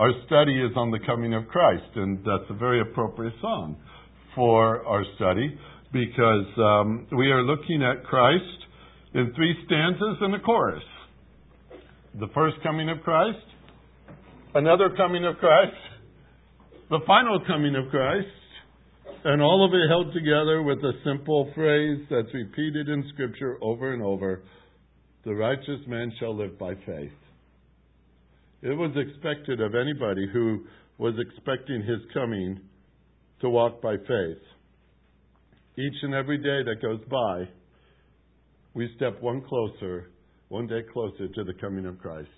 Our study is on the coming of Christ, and that's a very appropriate song for our study because um, we are looking at Christ in three stanzas and a chorus. The first coming of Christ, another coming of Christ, the final coming of Christ, and all of it held together with a simple phrase that's repeated in Scripture over and over the righteous man shall live by faith. It was expected of anybody who was expecting his coming to walk by faith. Each and every day that goes by, we step one closer, one day closer to the coming of Christ.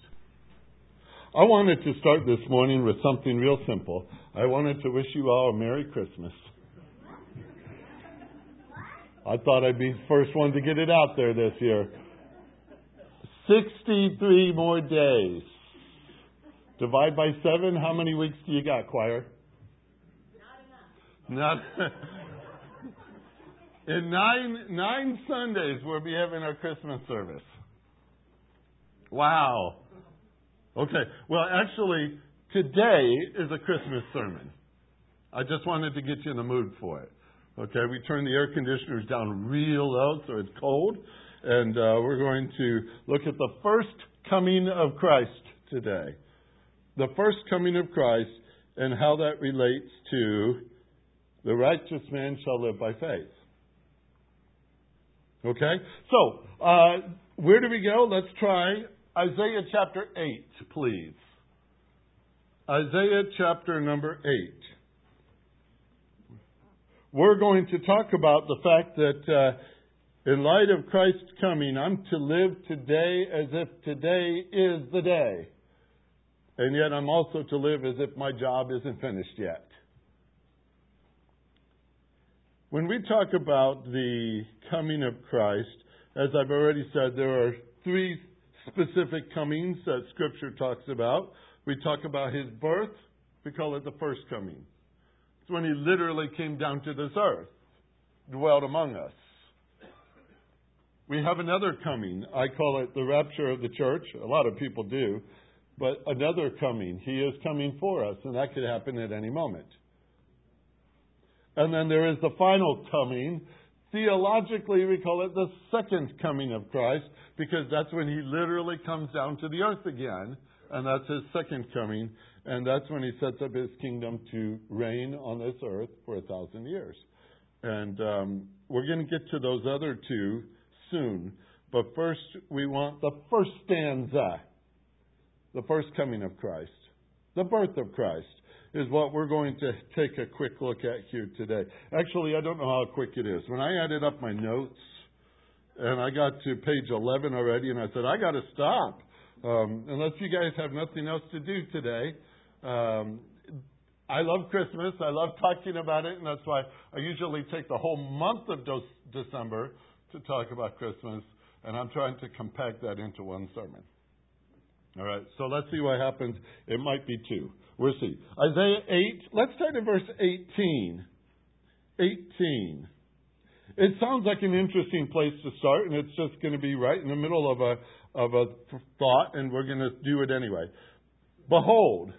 I wanted to start this morning with something real simple. I wanted to wish you all a Merry Christmas. I thought I'd be the first one to get it out there this year. 63 more days. Divide by seven, how many weeks do you got, choir? Not enough. Not. In nine nine Sundays, we'll be having our Christmas service. Wow. Okay. Well, actually, today is a Christmas sermon. I just wanted to get you in the mood for it. Okay. We turned the air conditioners down real low so it's cold, and uh, we're going to look at the first coming of Christ today. The first coming of Christ and how that relates to the righteous man shall live by faith. Okay? So, uh, where do we go? Let's try Isaiah chapter 8, please. Isaiah chapter number 8. We're going to talk about the fact that uh, in light of Christ's coming, I'm to live today as if today is the day. And yet I'm also to live as if my job isn't finished yet. When we talk about the coming of Christ, as I've already said, there are three specific comings that Scripture talks about. We talk about his birth, we call it the first coming. It's when he literally came down to this earth, dwelt among us. We have another coming. I call it the rapture of the church. A lot of people do. But another coming. He is coming for us, and that could happen at any moment. And then there is the final coming. Theologically, we call it the second coming of Christ because that's when he literally comes down to the earth again, and that's his second coming, and that's when he sets up his kingdom to reign on this earth for a thousand years. And um, we're going to get to those other two soon, but first we want the first stanza, the first coming of Christ, the birth of Christ is what we're going to take a quick look at here today. Actually, I don't know how quick it is. When I added up my notes, and I got to page 11 already, and I said, I got to stop. Um, unless you guys have nothing else to do today. Um, I love Christmas. I love talking about it, and that's why I usually take the whole month of December to talk about Christmas, and I'm trying to compact that into one sermon. All right, so let's see what happens. It might be two. We'll see. Isaiah 8, let's start at verse 18. 18. It sounds like an interesting place to start, and it's just going to be right in the middle of a, of a thought, and we're going to do it anyway. Behold,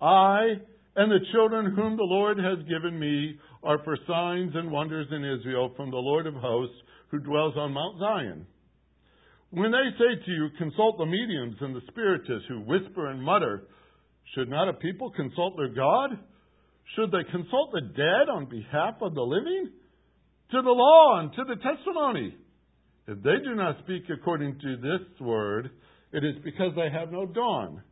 I and the children whom the Lord has given me are for signs and wonders in Israel from the Lord of hosts who dwells on Mount Zion. When they say to you, consult the mediums and the spiritists who whisper and mutter, should not a people consult their God? Should they consult the dead on behalf of the living? To the law and to the testimony. If they do not speak according to this word, it is because they have no dawn.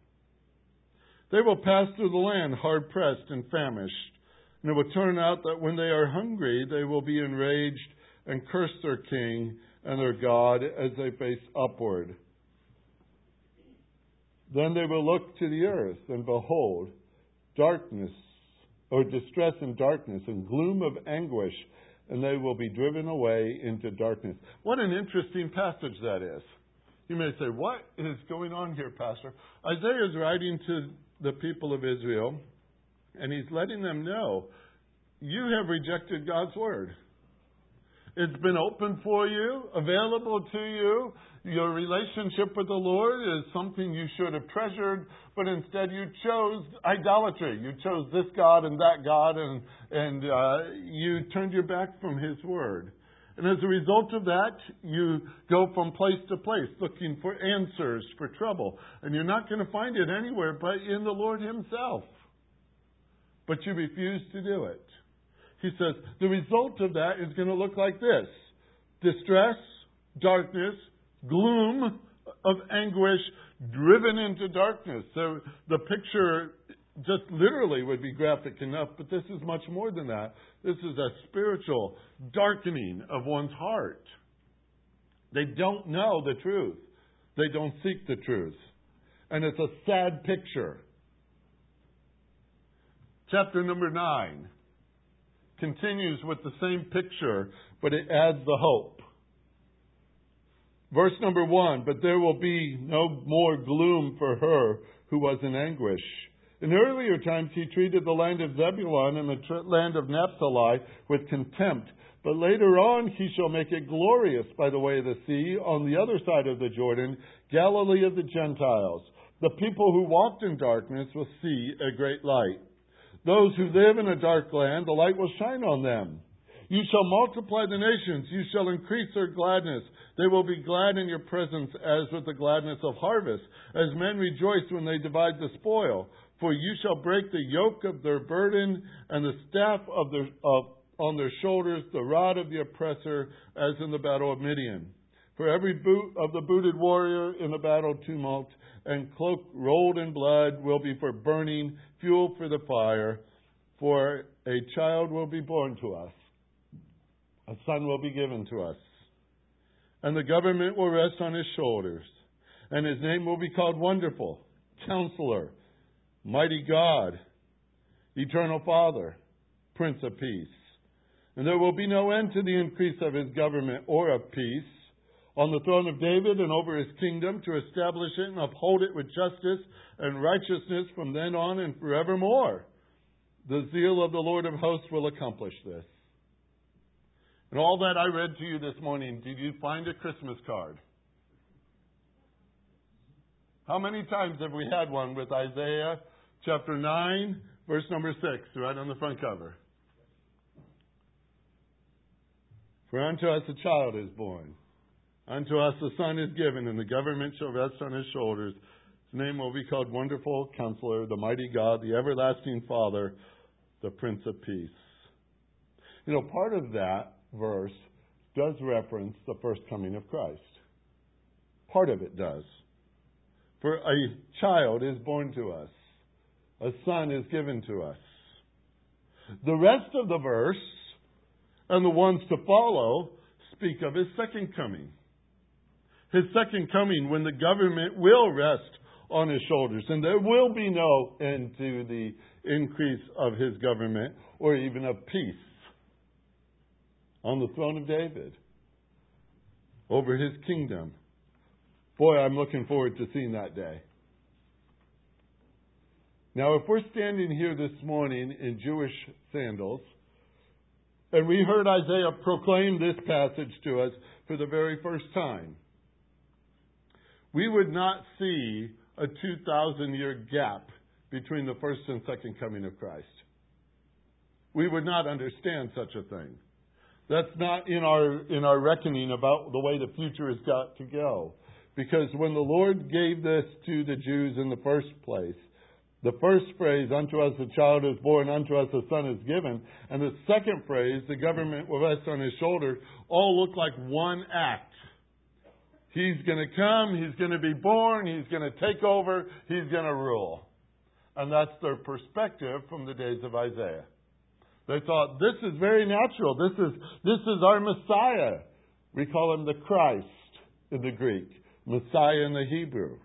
They will pass through the land hard pressed and famished. And it will turn out that when they are hungry, they will be enraged and curse their king and their God as they face upward. Then they will look to the earth, and behold, darkness, or distress and darkness, and gloom of anguish, and they will be driven away into darkness. What an interesting passage that is. You may say, What is going on here, Pastor? Isaiah is writing to the people of Israel, and he's letting them know, You have rejected God's word. It's been open for you, available to you. Your relationship with the Lord is something you should have treasured, but instead you chose idolatry. You chose this God and that God, and, and uh, you turned your back from His Word. And as a result of that, you go from place to place looking for answers for trouble. And you're not going to find it anywhere but in the Lord Himself. But you refuse to do it. He says the result of that is going to look like this distress, darkness, gloom of anguish, driven into darkness. So the picture just literally would be graphic enough, but this is much more than that. This is a spiritual darkening of one's heart. They don't know the truth, they don't seek the truth. And it's a sad picture. Chapter number 9 continues with the same picture, but it adds the hope. Verse number 1 But there will be no more gloom for her who was in anguish in earlier times, he treated the land of Zebulun and the land of Naphtali with contempt. But later on, he shall make it glorious by the way of the sea, on the other side of the Jordan, Galilee of the Gentiles. The people who walked in darkness will see a great light. Those who live in a dark land, the light will shine on them. You shall multiply the nations. You shall increase their gladness. They will be glad in your presence as with the gladness of harvest, as men rejoice when they divide the spoil. For you shall break the yoke of their burden and the staff of their, of, on their shoulders, the rod of the oppressor, as in the battle of Midian. For every boot of the booted warrior in the battle tumult and cloak rolled in blood will be for burning, fuel for the fire. For a child will be born to us, a son will be given to us, and the government will rest on his shoulders, and his name will be called Wonderful, Counselor Mighty God, Eternal Father, Prince of Peace. And there will be no end to the increase of his government or of peace on the throne of David and over his kingdom to establish it and uphold it with justice and righteousness from then on and forevermore. The zeal of the Lord of hosts will accomplish this. And all that I read to you this morning, did you find a Christmas card? How many times have we had one with Isaiah chapter 9, verse number 6, right on the front cover. For unto us a child is born, unto us a son is given, and the government shall rest on his shoulders. His name will be called Wonderful Counselor, the Mighty God, the Everlasting Father, the Prince of Peace. You know, part of that verse does reference the first coming of Christ. Part of it does. For a child is born to us a son is given to us. The rest of the verse and the ones to follow speak of his second coming. His second coming when the government will rest on his shoulders and there will be no end to the increase of his government or even of peace on the throne of David over his kingdom. Boy, I'm looking forward to seeing that day. Now, if we're standing here this morning in Jewish sandals, and we heard Isaiah proclaim this passage to us for the very first time, we would not see a 2,000 year gap between the first and second coming of Christ. We would not understand such a thing. That's not in our, in our reckoning about the way the future has got to go. Because when the Lord gave this to the Jews in the first place, the first phrase, unto us a child is born, unto us a son is given, and the second phrase, the government will rest on his shoulders, all look like one act. He's going to come, he's going to be born, he's going to take over, he's going to rule. And that's their perspective from the days of Isaiah. They thought, this is very natural. This is, this is our Messiah. We call him the Christ in the Greek, Messiah in the Hebrew.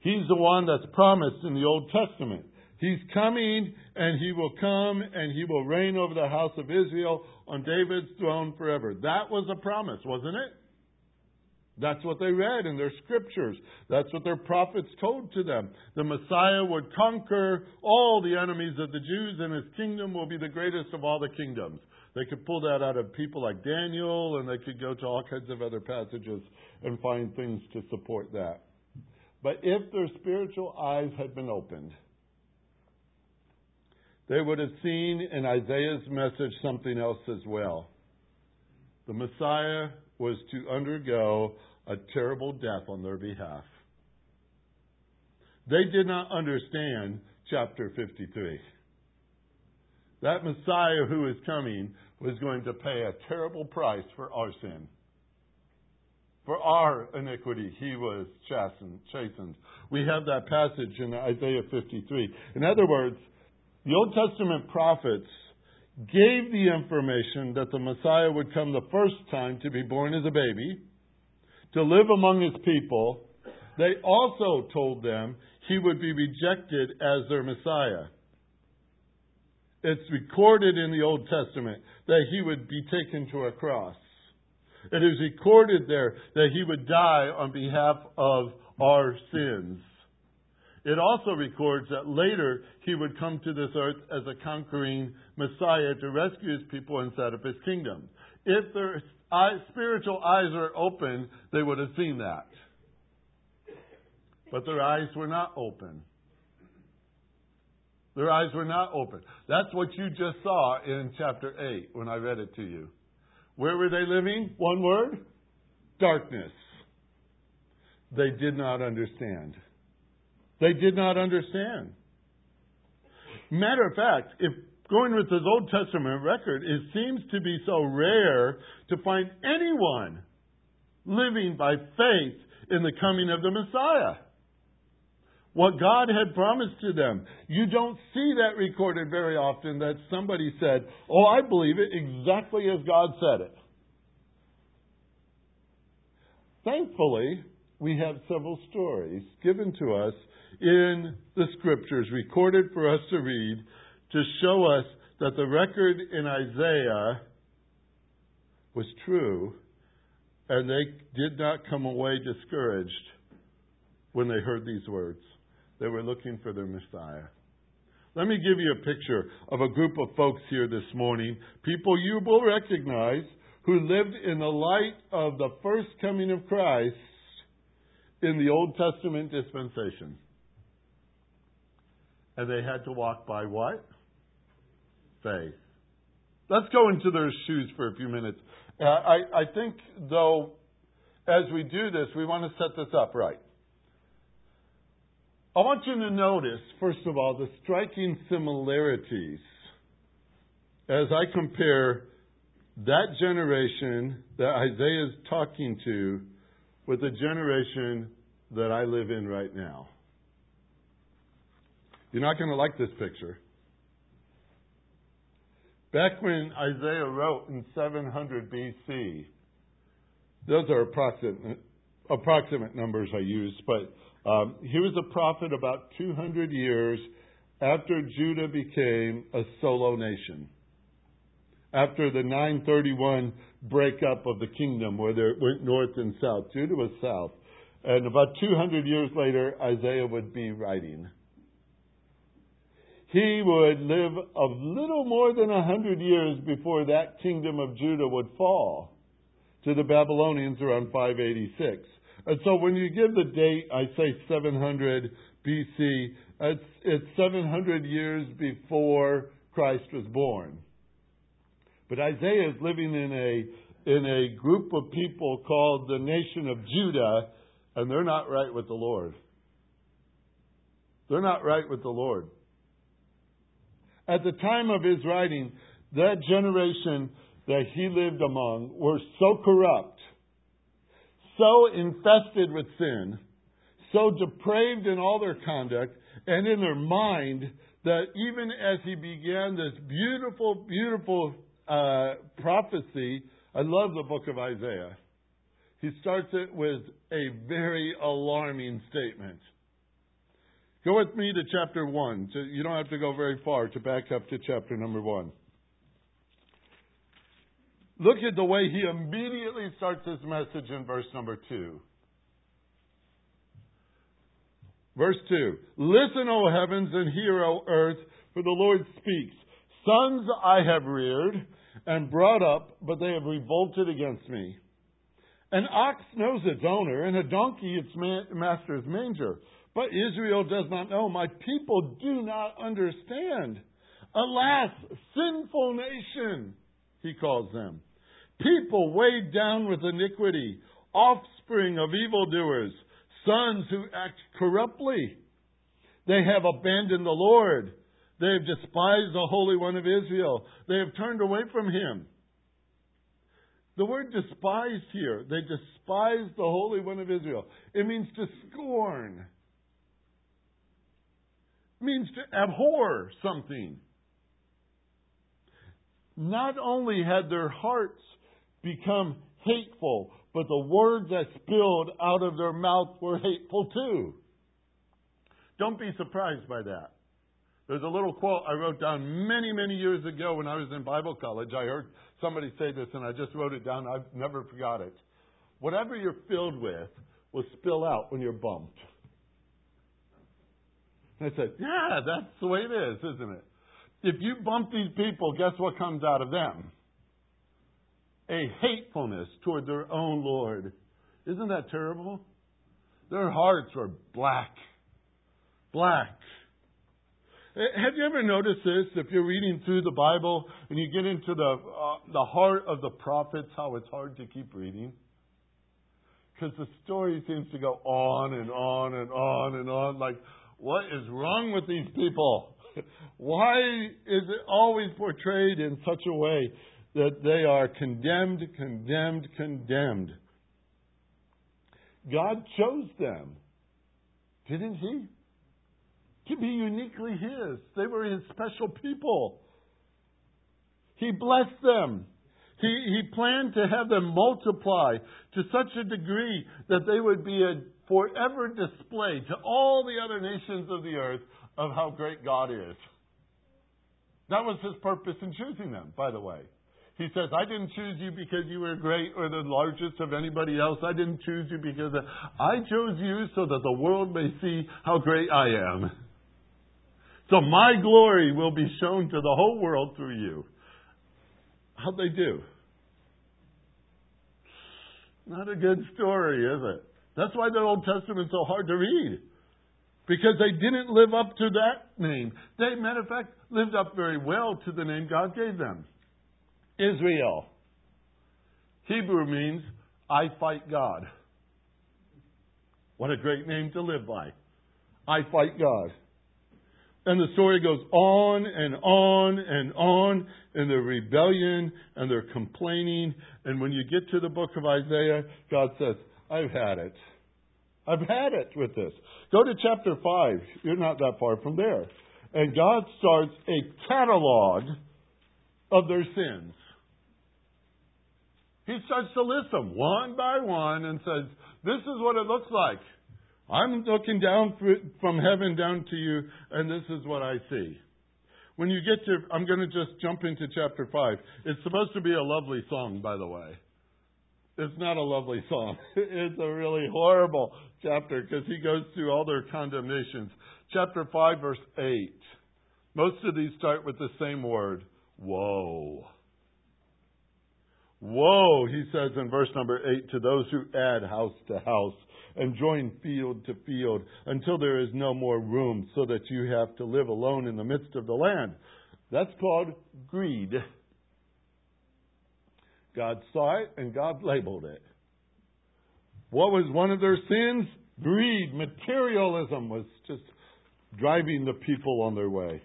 He's the one that's promised in the Old Testament. He's coming and he will come and he will reign over the house of Israel on David's throne forever. That was a promise, wasn't it? That's what they read in their scriptures. That's what their prophets told to them. The Messiah would conquer all the enemies of the Jews and his kingdom will be the greatest of all the kingdoms. They could pull that out of people like Daniel, and they could go to all kinds of other passages and find things to support that. But if their spiritual eyes had been opened, they would have seen in Isaiah's message something else as well. The Messiah was to undergo a terrible death on their behalf. They did not understand chapter 53. That Messiah who is coming was going to pay a terrible price for our sin. For our iniquity, he was chastened. We have that passage in Isaiah 53. In other words, the Old Testament prophets gave the information that the Messiah would come the first time to be born as a baby, to live among his people. They also told them he would be rejected as their Messiah. It's recorded in the Old Testament that he would be taken to a cross. It is recorded there that he would die on behalf of our sins. It also records that later he would come to this earth as a conquering Messiah to rescue his people and set up his kingdom. If their spiritual eyes were open, they would have seen that. But their eyes were not open. Their eyes were not open. That's what you just saw in chapter 8 when I read it to you. Where were they living? One word darkness. They did not understand. They did not understand. Matter of fact, if going with this Old Testament record, it seems to be so rare to find anyone living by faith in the coming of the Messiah. What God had promised to them. You don't see that recorded very often that somebody said, Oh, I believe it exactly as God said it. Thankfully, we have several stories given to us in the scriptures recorded for us to read to show us that the record in Isaiah was true and they did not come away discouraged when they heard these words. They were looking for their Messiah. Let me give you a picture of a group of folks here this morning, people you will recognize who lived in the light of the first coming of Christ in the Old Testament dispensation. And they had to walk by what? Faith. Let's go into their shoes for a few minutes. Uh, I, I think, though, as we do this, we want to set this up right. I want you to notice, first of all, the striking similarities as I compare that generation that Isaiah is talking to with the generation that I live in right now. You're not going to like this picture. Back when Isaiah wrote in 700 BC, those are approximate, approximate numbers I use, but um, he was a prophet about 200 years after Judah became a solo nation. After the 931 breakup of the kingdom, where they went north and south, Judah was south. And about 200 years later, Isaiah would be writing he would live a little more than a hundred years before that kingdom of Judah would fall to the Babylonians around 586. And so when you give the date, I say 700 BC, it's, it's 700 years before Christ was born. But Isaiah is living in a, in a group of people called the nation of Judah, and they're not right with the Lord. They're not right with the Lord. At the time of his writing, that generation that he lived among were so corrupt, so infested with sin, so depraved in all their conduct and in their mind that even as he began this beautiful, beautiful uh, prophecy, I love the book of Isaiah. He starts it with a very alarming statement. Go with me to chapter 1. So You don't have to go very far to back up to chapter number 1. Look at the way he immediately starts his message in verse number 2. Verse 2 Listen, O heavens, and hear, O earth, for the Lord speaks. Sons I have reared, and brought up, but they have revolted against me. An ox knows its owner, and a donkey its master's manger. But Israel does not know. My people do not understand. Alas, sinful nation, he calls them. People weighed down with iniquity, offspring of evildoers, sons who act corruptly. They have abandoned the Lord. They have despised the Holy One of Israel. They have turned away from him. The word despised here, they despise the Holy One of Israel. It means to scorn. Means to abhor something. Not only had their hearts become hateful, but the words that spilled out of their mouth were hateful too. Don't be surprised by that. There's a little quote I wrote down many, many years ago when I was in Bible college. I heard somebody say this and I just wrote it down. I've never forgot it. Whatever you're filled with will spill out when you're bumped. And I said, Yeah, that's the way it is, isn't it? If you bump these people, guess what comes out of them? A hatefulness toward their own Lord. Isn't that terrible? Their hearts are black. Black. Have you ever noticed this? If you're reading through the Bible and you get into the uh, the heart of the prophets, how it's hard to keep reading, because the story seems to go on and on and on and on. Like, what is wrong with these people? Why is it always portrayed in such a way that they are condemned, condemned, condemned? God chose them, didn't He? to be uniquely His. They were His special people. He blessed them. He, he planned to have them multiply to such a degree that they would be a forever display to all the other nations of the earth of how great God is. That was his purpose in choosing them, by the way. He says, I didn't choose you because you were great or the largest of anybody else. I didn't choose you because I chose you so that the world may see how great I am. So my glory will be shown to the whole world through you. How'd they do? Not a good story, is it? That's why the Old Testament's so hard to read. Because they didn't live up to that name. They, matter of fact, lived up very well to the name God gave them. Israel. Hebrew means, I fight God. What a great name to live by. I fight God. And the story goes on and on and on in their rebellion and their complaining. And when you get to the book of Isaiah, God says, I've had it. I've had it with this. Go to chapter 5. You're not that far from there. And God starts a catalog of their sins. He starts to list them one by one and says, This is what it looks like. I'm looking down from heaven down to you, and this is what I see. When you get to, I'm going to just jump into chapter 5. It's supposed to be a lovely song, by the way. It's not a lovely song. It's a really horrible chapter because he goes through all their condemnations. Chapter 5, verse 8. Most of these start with the same word woe. Woe, he says in verse number 8, to those who add house to house and join field to field until there is no more room so that you have to live alone in the midst of the land. That's called greed. God saw it and God labeled it. What was one of their sins? Greed, materialism was just driving the people on their way.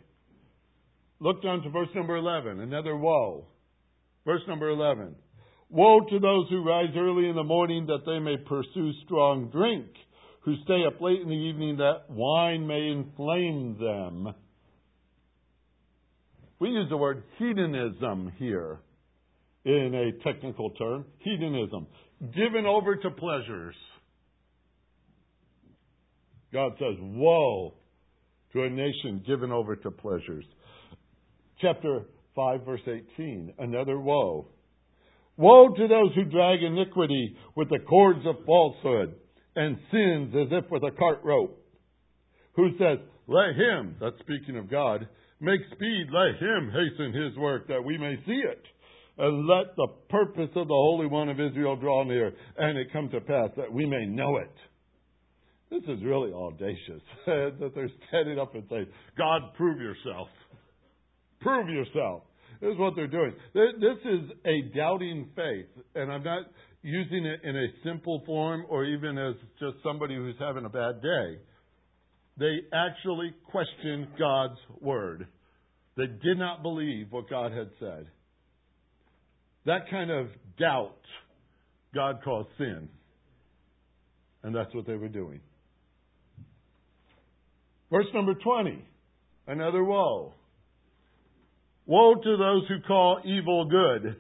Look down to verse number 11, another woe. Verse number 11. Woe to those who rise early in the morning that they may pursue strong drink, who stay up late in the evening that wine may inflame them. We use the word hedonism here in a technical term. Hedonism. Given over to pleasures. God says, Woe to a nation given over to pleasures. Chapter 5, verse 18. Another woe. Woe to those who drag iniquity with the cords of falsehood and sins as if with a cart rope. Who says, Let him, that's speaking of God, make speed, let him hasten his work that we may see it. And let the purpose of the Holy One of Israel draw near, and it come to pass that we may know it. This is really audacious that they're standing up and saying, God, prove yourself. Prove yourself. This is what they're doing. This is a doubting faith, and I'm not using it in a simple form or even as just somebody who's having a bad day. They actually questioned God's word. They did not believe what God had said. That kind of doubt God calls sin. And that's what they were doing. Verse number 20, another woe. Woe to those who call evil good.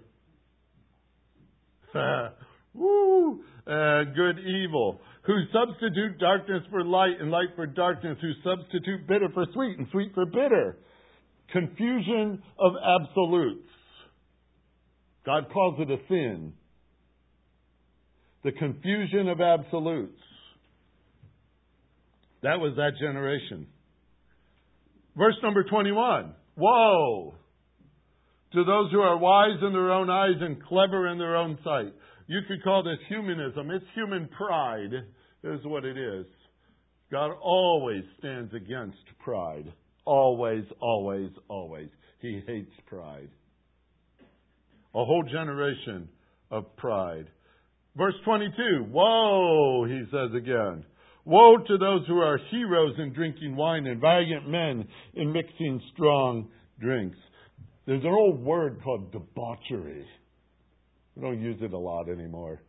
Woo! Uh, good evil. Who substitute darkness for light and light for darkness. Who substitute bitter for sweet and sweet for bitter. Confusion of absolutes. God calls it a sin. The confusion of absolutes. That was that generation. Verse number 21. Woe to those who are wise in their own eyes and clever in their own sight. You could call this humanism. It's human pride, is what it is. God always stands against pride. Always, always, always. He hates pride. A whole generation of pride. Verse 22 Woe, he says again. Woe to those who are heroes in drinking wine and valiant men in mixing strong drinks. There's an old word called debauchery. We don't use it a lot anymore.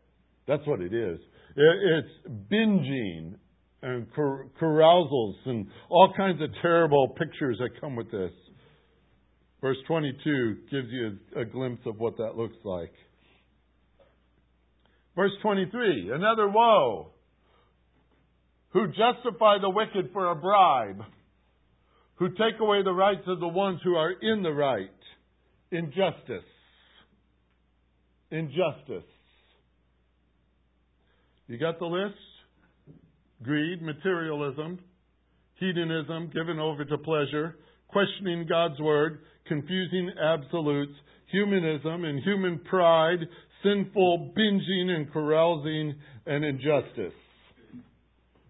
That's what it is. It's binging and carousals and all kinds of terrible pictures that come with this. Verse 22 gives you a glimpse of what that looks like. Verse 23, another woe. Who justify the wicked for a bribe, who take away the rights of the ones who are in the right. Injustice. Injustice. You got the list? Greed, materialism, hedonism, given over to pleasure, questioning God's word, confusing absolutes, humanism and human pride, sinful binging and carousing, and injustice.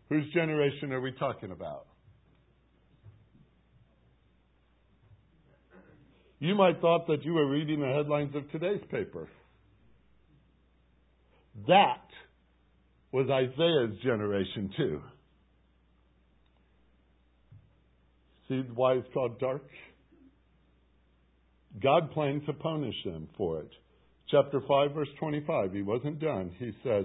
Whose generation are we talking about? You might thought that you were reading the headlines of today's paper. That was Isaiah's generation too. See why it's called dark? God planned to punish them for it. Chapter 5, verse 25. He wasn't done. He says,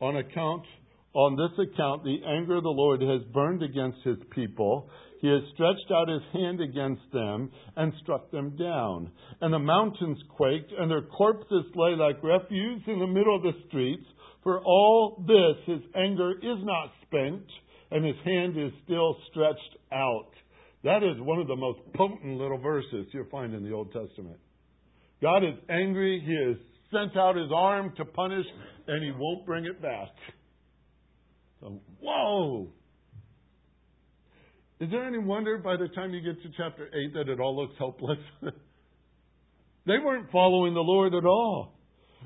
On account on this account the anger of the Lord has burned against his people. He has stretched out his hand against them and struck them down. And the mountains quaked, and their corpses lay like refuse in the middle of the streets. For all this, his anger is not spent, and his hand is still stretched out. That is one of the most potent little verses you'll find in the Old Testament. God is angry. He has sent out his arm to punish, and he won't bring it back. So, whoa! Is there any wonder by the time you get to chapter 8 that it all looks hopeless? they weren't following the Lord at all.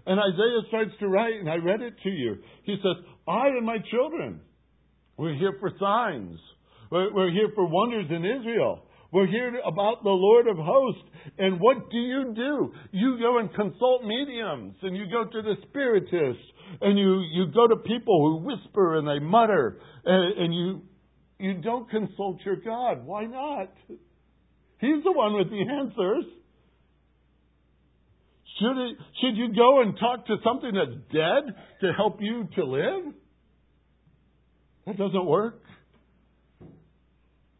And Isaiah starts to write, and I read it to you. He says, I and my children, we're here for signs. We're here for wonders in Israel. We're here about the Lord of hosts. And what do you do? You go and consult mediums, and you go to the spiritists, and you, you go to people who whisper and they mutter, and, and you you don't consult your God. Why not? He's the one with the answers. Should, it, should you go and talk to something that's dead to help you to live? That doesn't work.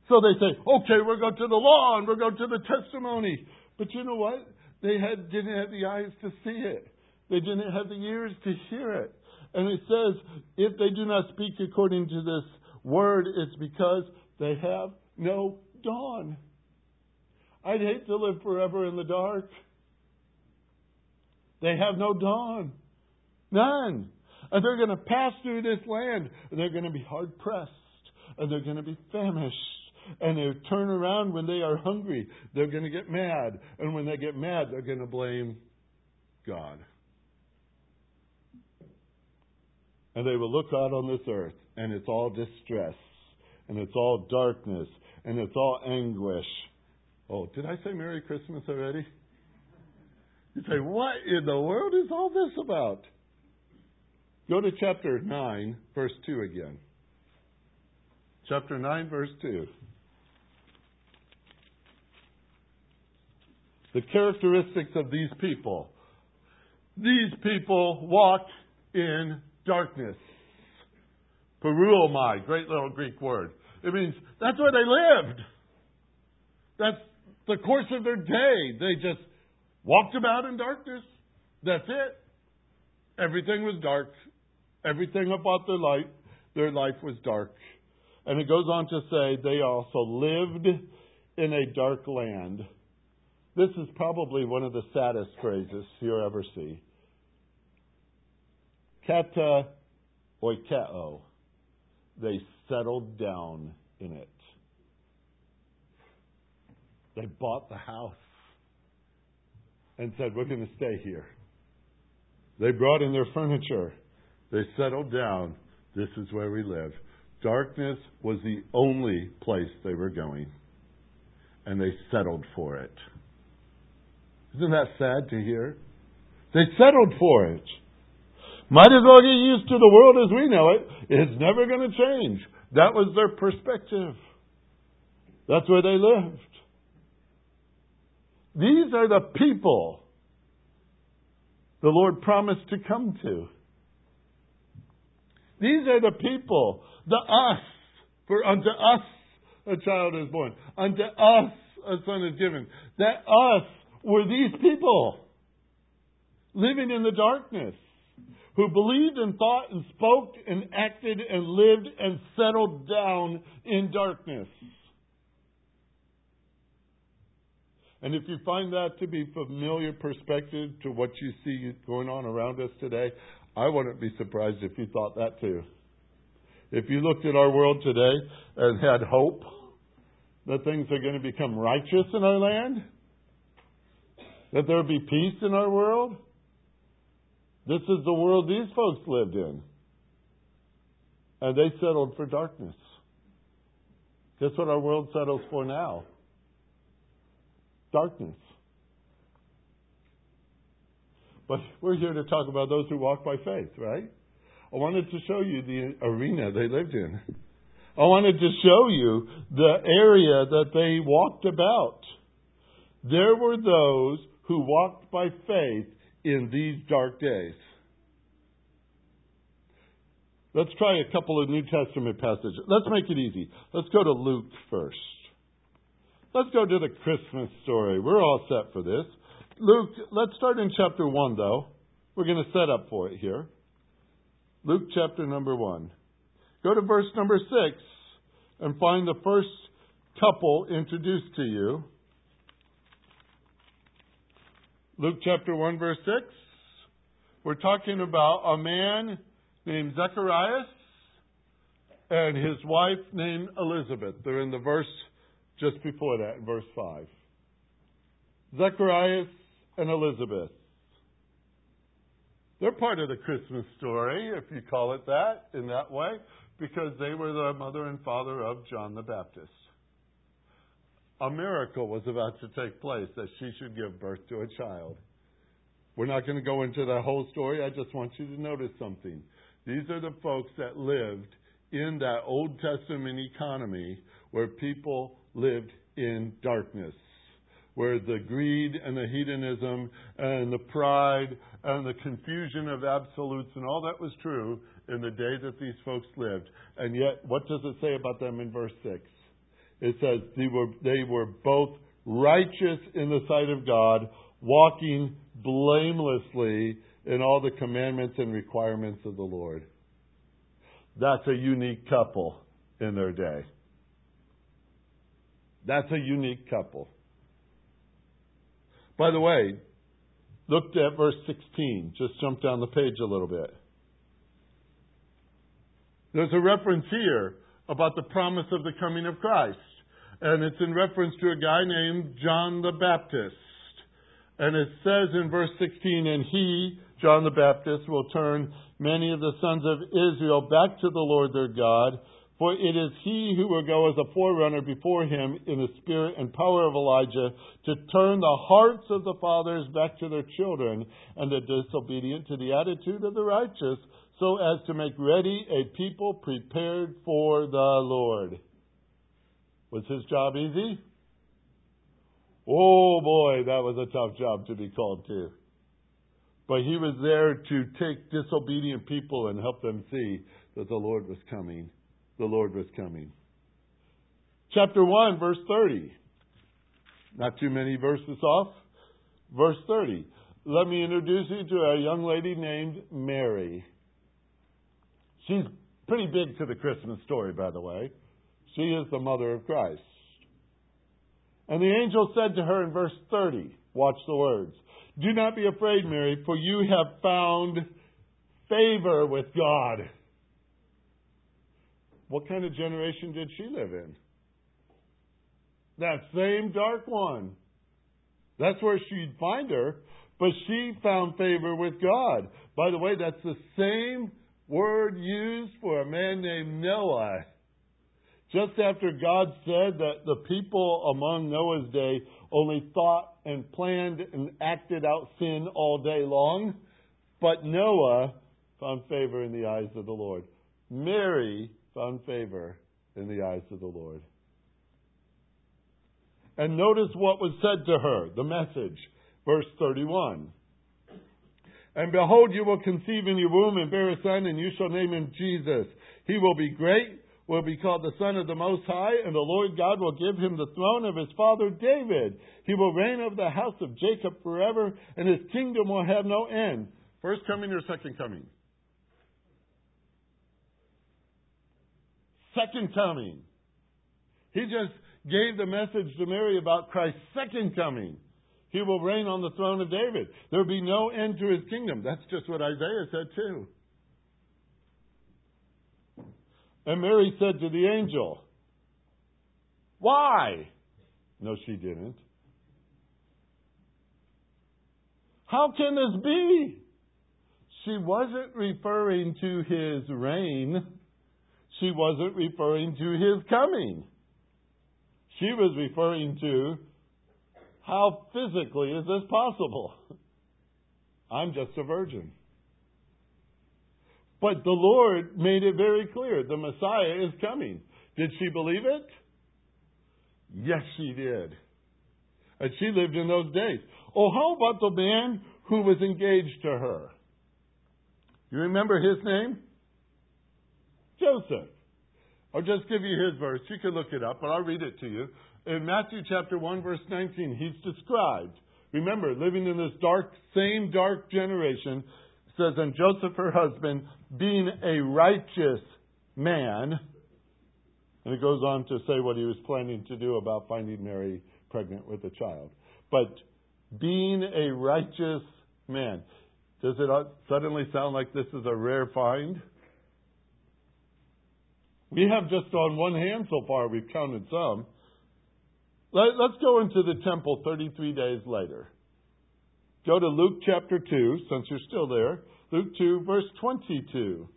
So they say, okay, we'll go to the law and we'll go to the testimony. But you know what? They had, didn't have the eyes to see it. They didn't have the ears to hear it. And it says, if they do not speak according to this word, it's because they have no dawn. I'd hate to live forever in the dark. They have no dawn. None. And they're going to pass through this land, and they're going to be hard pressed, and they're going to be famished. And they turn around when they are hungry. They're going to get mad. And when they get mad, they're going to blame God. And they will look out on this earth, and it's all distress, and it's all darkness, and it's all anguish. Oh, did I say Merry Christmas already? You say, what in the world is all this about? Go to chapter 9, verse 2 again. Chapter 9, verse 2. The characteristics of these people. These people walked in darkness. Poreuomai, great little Greek word. It means that's where they lived. That's the course of their day. They just walked about in darkness. That's it. Everything was dark. Everything about their life, their life was dark. And it goes on to say they also lived in a dark land. This is probably one of the saddest phrases you'll ever see. Kata oikeo. They settled down in it. They bought the house and said, We're going to stay here. They brought in their furniture. They settled down. This is where we live. Darkness was the only place they were going, and they settled for it. Isn't that sad to hear? They settled for it. Might as well get used to the world as we know it. It's never going to change. That was their perspective. That's where they lived. These are the people the Lord promised to come to. These are the people, the us. For unto us a child is born, unto us a son is given. That us were these people living in the darkness who believed and thought and spoke and acted and lived and settled down in darkness. And if you find that to be familiar perspective to what you see going on around us today, I wouldn't be surprised if you thought that too. If you looked at our world today and had hope that things are going to become righteous in our land, that there be peace in our world, this is the world these folks lived in. And they settled for darkness. Guess what our world settles for now? darkness. But we're here to talk about those who walk by faith, right? I wanted to show you the arena they lived in. I wanted to show you the area that they walked about. There were those who walked by faith in these dark days. Let's try a couple of New Testament passages. Let's make it easy. Let's go to Luke first. Let's go to the Christmas story. We're all set for this. Luke, let's start in chapter 1, though. We're going to set up for it here. Luke chapter number 1. Go to verse number 6 and find the first couple introduced to you. Luke chapter 1, verse 6. We're talking about a man named Zacharias and his wife named Elizabeth. They're in the verse just before that in verse 5. Zacharias and Elizabeth. They're part of the Christmas story, if you call it that, in that way, because they were the mother and father of John the Baptist. A miracle was about to take place that she should give birth to a child. We're not going to go into that whole story. I just want you to notice something. These are the folks that lived in that Old Testament economy where people lived in darkness, where the greed and the hedonism and the pride and the confusion of absolutes and all that was true in the day that these folks lived. And yet, what does it say about them in verse 6? It says they were, they were both righteous in the sight of God, walking blamelessly in all the commandments and requirements of the Lord. That's a unique couple in their day. That's a unique couple. By the way, look at verse 16. Just jump down the page a little bit. There's a reference here about the promise of the coming of Christ. And it's in reference to a guy named John the Baptist. And it says in verse 16, and he, John the Baptist, will turn many of the sons of Israel back to the Lord their God, for it is he who will go as a forerunner before him in the spirit and power of Elijah to turn the hearts of the fathers back to their children and the disobedient to the attitude of the righteous, so as to make ready a people prepared for the Lord. Was his job easy? Oh boy, that was a tough job to be called to. But he was there to take disobedient people and help them see that the Lord was coming. The Lord was coming. Chapter 1, verse 30. Not too many verses off. Verse 30. Let me introduce you to a young lady named Mary. She's pretty big to the Christmas story, by the way. She is the mother of Christ. And the angel said to her in verse 30, watch the words, Do not be afraid, Mary, for you have found favor with God. What kind of generation did she live in? That same dark one. That's where she'd find her, but she found favor with God. By the way, that's the same word used for a man named Noah just after God said that the people among Noah's day only thought and planned and acted out sin all day long, but Noah found favor in the eyes of the Lord. Mary found favor in the eyes of the Lord. And notice what was said to her, the message, verse 31. And behold, you will conceive in your womb and bear a son, and you shall name him Jesus. He will be great will be called the Son of the Most High, and the Lord God will give him the throne of his father David. He will reign over the house of Jacob forever, and his kingdom will have no end. First coming or second coming? Second coming. He just gave the message to Mary about Christ's second coming. He will reign on the throne of David. There will be no end to his kingdom. That's just what Isaiah said, too. And Mary said to the angel, Why? No, she didn't. How can this be? She wasn't referring to his reign. She wasn't referring to his coming. She was referring to how physically is this possible? I'm just a virgin. But the Lord made it very clear the Messiah is coming. Did she believe it? Yes, she did. And she lived in those days. Oh, how about the man who was engaged to her? You remember his name? Joseph. I'll just give you his verse. You can look it up, but I'll read it to you. In Matthew chapter 1, verse 19, he's described. Remember, living in this dark, same dark generation, says, And Joseph, her husband, being a righteous man, and it goes on to say what he was planning to do about finding Mary pregnant with a child. But being a righteous man, does it suddenly sound like this is a rare find? We have just on one hand so far, we've counted some. Let, us go into the temple 33 days later. Go to Luke chapter 2, since you're still there. Luke 2, verse 22.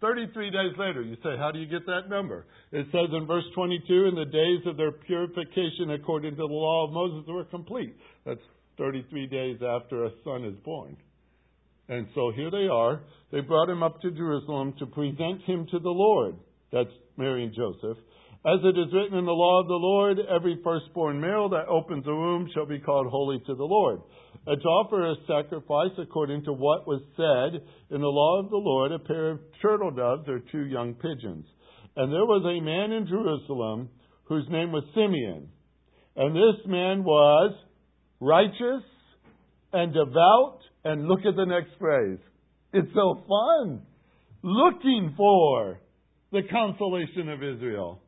33 days later, you say, how do you get that number? It says in verse 22, in the days of their purification according to the law of Moses were complete. That's 33 days after a son is born. And so here they are. They brought him up to Jerusalem to present him to the Lord. That's Mary and Joseph. As it is written in the law of the Lord, every firstborn male that opens a womb shall be called holy to the Lord. And to offer a sacrifice according to what was said in the law of the Lord, a pair of turtle doves or two young pigeons. And there was a man in Jerusalem whose name was Simeon. And this man was righteous and devout. And look at the next phrase. It's so fun. Looking for the consolation of Israel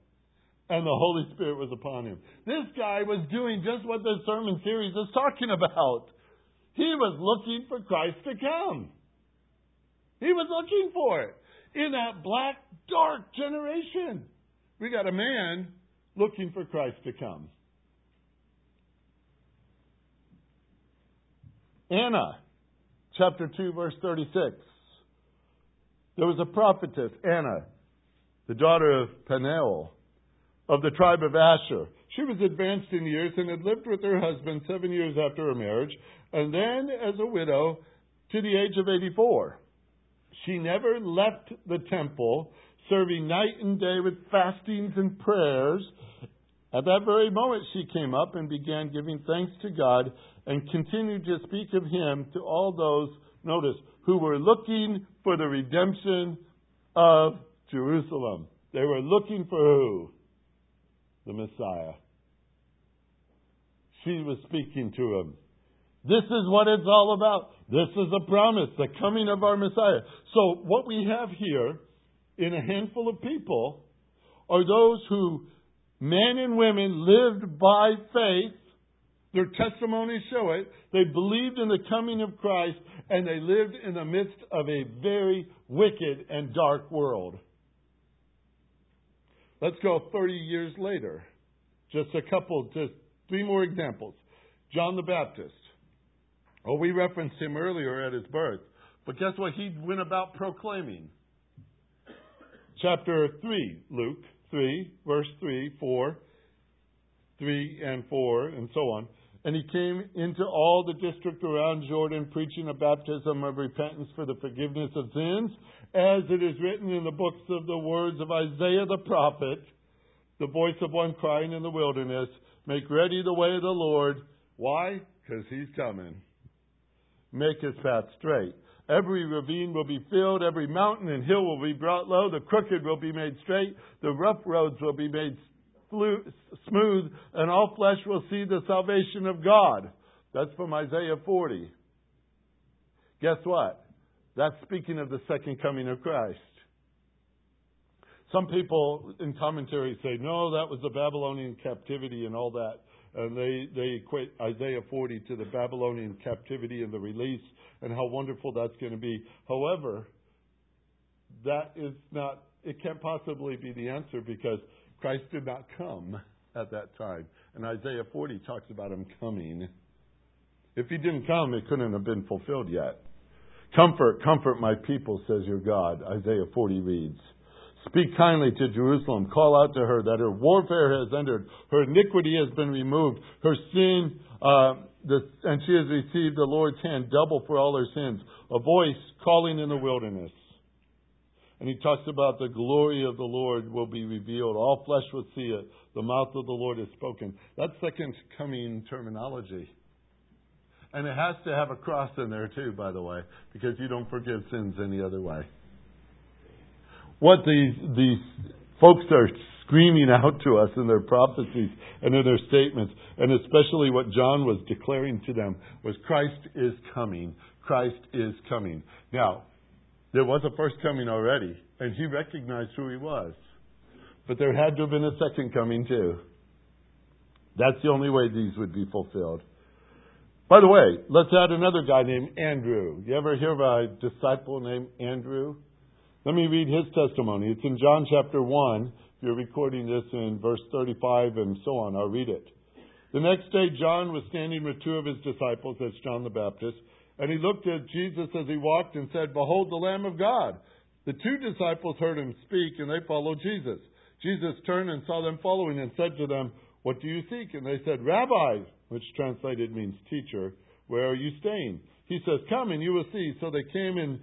and the Holy Spirit was upon him. This guy was doing just what the sermon series is talking about. He was looking for Christ to come. He was looking for it in that black, dark generation. We got a man looking for Christ to come. Anna, chapter 2, verse 36. There was a prophetess, Anna, the daughter of Phanuel of the tribe of Asher. She was advanced in years and had lived with her husband seven years after her marriage, and then as a widow to the age of 84. She never left the temple, serving night and day with fastings and prayers. At that very moment, she came up and began giving thanks to God and continued to speak of Him to all those, notice, who were looking for the redemption of Jerusalem. They were looking for who? The Messiah. She was speaking to him. This is what it's all about. This is a promise, the coming of our Messiah. So, what we have here in a handful of people are those who, men and women, lived by faith. Their testimonies show it. They believed in the coming of Christ, and they lived in the midst of a very wicked and dark world. Let's go 30 years later. Just a couple, just three more examples. John the Baptist. Oh, we referenced him earlier at his birth. But guess what? He went about proclaiming. Chapter 3, Luke 3, verse 3, 4, 3 and 4, and so on. And he came into all the district around Jordan, preaching a baptism of repentance for the forgiveness of sins, as it is written in the books of the words of Isaiah the prophet, the voice of one crying in the wilderness, Make ready the way of the Lord. Why? Because he's coming make his path straight. Every ravine will be filled, every mountain and hill will be brought low, the crooked will be made straight, the rough roads will be made smooth, and all flesh will see the salvation of God. That's from Isaiah 40. Guess what? That's speaking of the second coming of Christ. Some people in commentary say, no, that was the Babylonian captivity and all that and they, they equate Isaiah 40 to the Babylonian captivity and the release and how wonderful that's going to be. However, that is not, it can't possibly be the answer because Christ did not come at that time. And Isaiah 40 talks about him coming. If he didn't come, it couldn't have been fulfilled yet. Comfort, comfort my people, says your God, Isaiah 40 reads. Speak kindly to Jerusalem. Call out to her that her warfare has ended. Her iniquity has been removed. Her sin, uh, the, and she has received the Lord's hand double for all her sins. A voice calling in the wilderness. And he talks about the glory of the Lord will be revealed. All flesh will see it. The mouth of the Lord has spoken. That's second coming terminology. And it has to have a cross in there too, by the way, because you don't forgive sins any other way what these, these folks are screaming out to us in their prophecies and in their statements, and especially what John was declaring to them, was Christ is coming. Christ is coming. Now, there was a first coming already, and he recognized who he was. But there had to have been a second coming too. That's the only way these would be fulfilled. By the way, let's add another guy named Andrew. You ever hear of a disciple named Andrew? Let me read his testimony. It's in John chapter 1. If you're recording this in verse 35 and so on, I'll read it. The next day, John was standing with two of his disciples, that's John the Baptist, and he looked at Jesus as he walked and said, Behold the Lamb of God. The two disciples heard him speak, and they followed Jesus. Jesus turned and saw them following and said to them, What do you seek? And they said, Rabbi, which translated means teacher, where are you staying? He says, Come and you will see. So they came and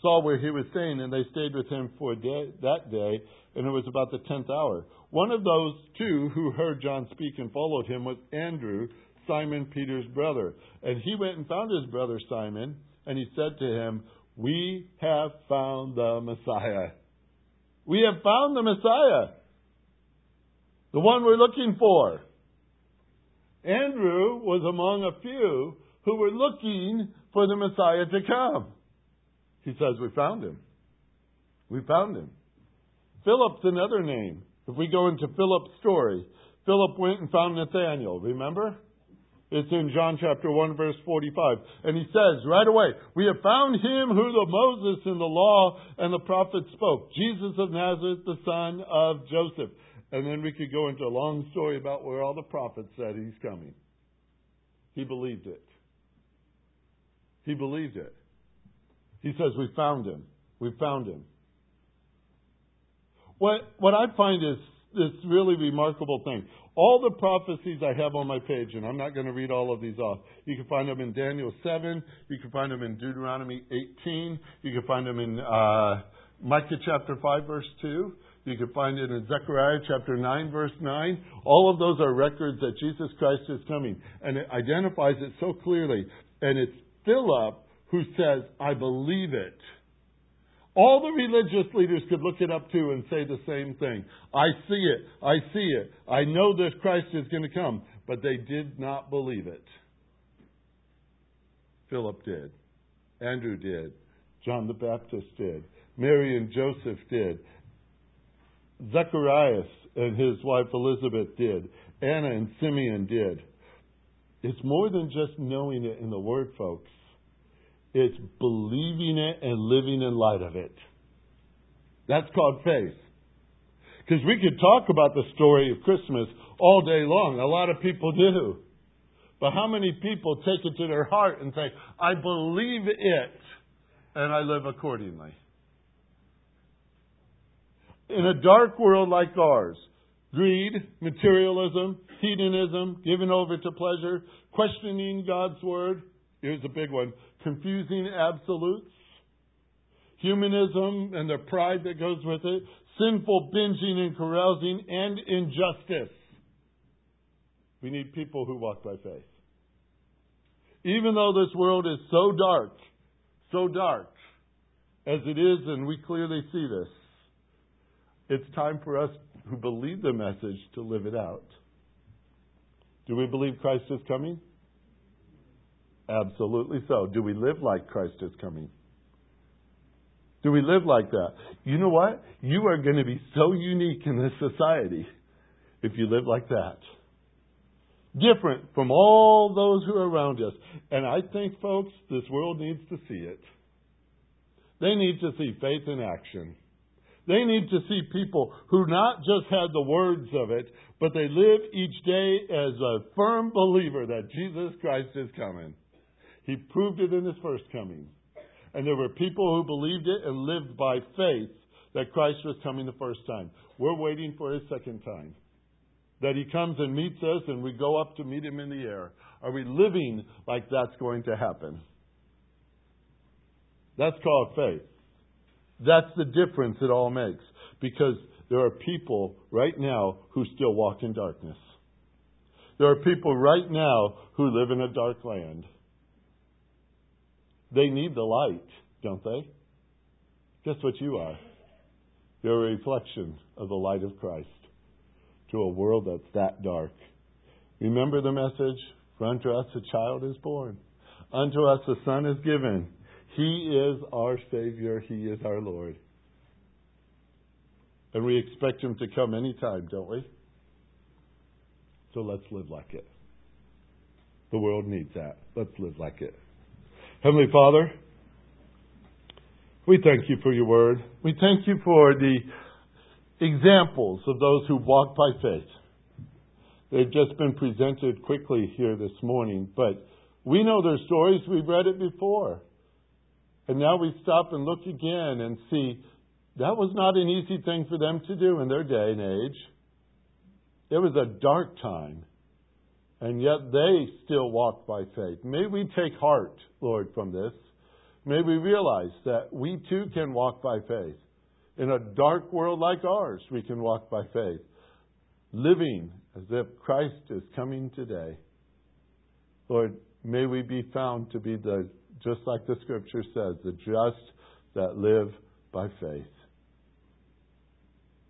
saw where he was staying, and they stayed with him for day, that day, and it was about the tenth hour. One of those two who heard John speak and followed him was Andrew, Simon Peter's brother. And he went and found his brother Simon, and he said to him, We have found the Messiah. We have found the Messiah, the one we're looking for. Andrew was among a few who were looking for the Messiah to come. He says, We found him. We found him. Philip's another name. If we go into Philip's story, Philip went and found Nathanael, remember? It's in John chapter 1, verse 45. And he says right away, We have found him who the Moses in the law and the prophets spoke, Jesus of Nazareth, the son of Joseph. And then we could go into a long story about where all the prophets said he's coming. He believed it. He believed it. He says, We found him. We found him. What, what I find is this really remarkable thing. All the prophecies I have on my page, and I'm not going to read all of these off. You can find them in Daniel 7. You can find them in Deuteronomy 18. You can find them in uh, Micah chapter 5, verse 2. You can find it in Zechariah chapter 9, verse 9. All of those are records that Jesus Christ is coming. And it identifies it so clearly. And it's Philip who says, I believe it. All the religious leaders could look it up too and say the same thing. I see it. I see it. I know that Christ is going to come. But they did not believe it. Philip did. Andrew did. John the Baptist did. Mary and Joseph did. Zacharias and his wife Elizabeth did. Anna and Simeon did. It's more than just knowing it in the Word, folks. It's believing it and living in light of it. That's called faith. Because we could talk about the story of Christmas all day long. A lot of people do. But how many people take it to their heart and say, I believe it, and I live accordingly? In a dark world like ours, greed, materialism, hedonism, giving over to pleasure, questioning God's word, here's a big one confusing absolutes, humanism and the pride that goes with it, sinful binging and carousing, and injustice. We need people who walk by faith. Even though this world is so dark, so dark as it is, and we clearly see this, it's time for us who believe the message to live it out. Do we believe Christ is coming? Absolutely so. Do we live like Christ is coming? Do we live like that? You know what? You are going to be so unique in this society if you live like that. Different from all those who are around us. And I think, folks, this world needs to see it. They need to see faith in action. They need to see people who not just had the words of it, but they live each day as a firm believer that Jesus Christ is coming. He proved it in his first coming. And there were people who believed it and lived by faith that Christ was coming the first time. We're waiting for his second time. That he comes and meets us and we go up to meet him in the air. Are we living like that's going to happen? That's called faith. That's the difference it all makes. Because there are people right now who still walk in darkness. There are people right now who live in a dark land. They need the light, don't they? Guess what you are? You're a reflection of the light of Christ to a world that's that dark. Remember the message? For unto us a child is born, unto us a son is given. He is our Savior, He is our Lord. And we expect Him to come anytime, don't we? So let's live like it. The world needs that. Let's live like it. Heavenly Father, we thank you for your word. We thank you for the examples of those who walk by faith. They've just been presented quickly here this morning, but we know their stories. We've read it before. And now we stop and look again and see that was not an easy thing for them to do in their day and age. It was a dark time and yet they still walk by faith. May we take heart, Lord, from this. May we realize that we too can walk by faith. In a dark world like ours, we can walk by faith, living as if Christ is coming today. Lord, may we be found to be the, just like the scripture says, the just that live by faith.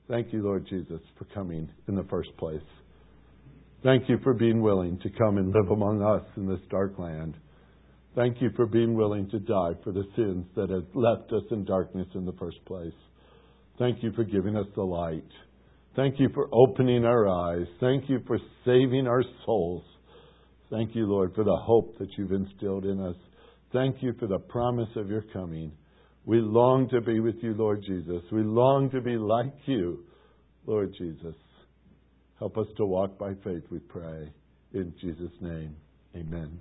Thank you, Lord Jesus, for coming in the first place. Thank you for being willing to come and live among us in this dark land. Thank you for being willing to die for the sins that have left us in darkness in the first place. Thank you for giving us the light. Thank you for opening our eyes. Thank you for saving our souls. Thank you, Lord, for the hope that you've instilled in us. Thank you for the promise of your coming. We long to be with you, Lord Jesus. We long to be like you, Lord Jesus. Help us to walk by faith, we pray. In Jesus' name, amen.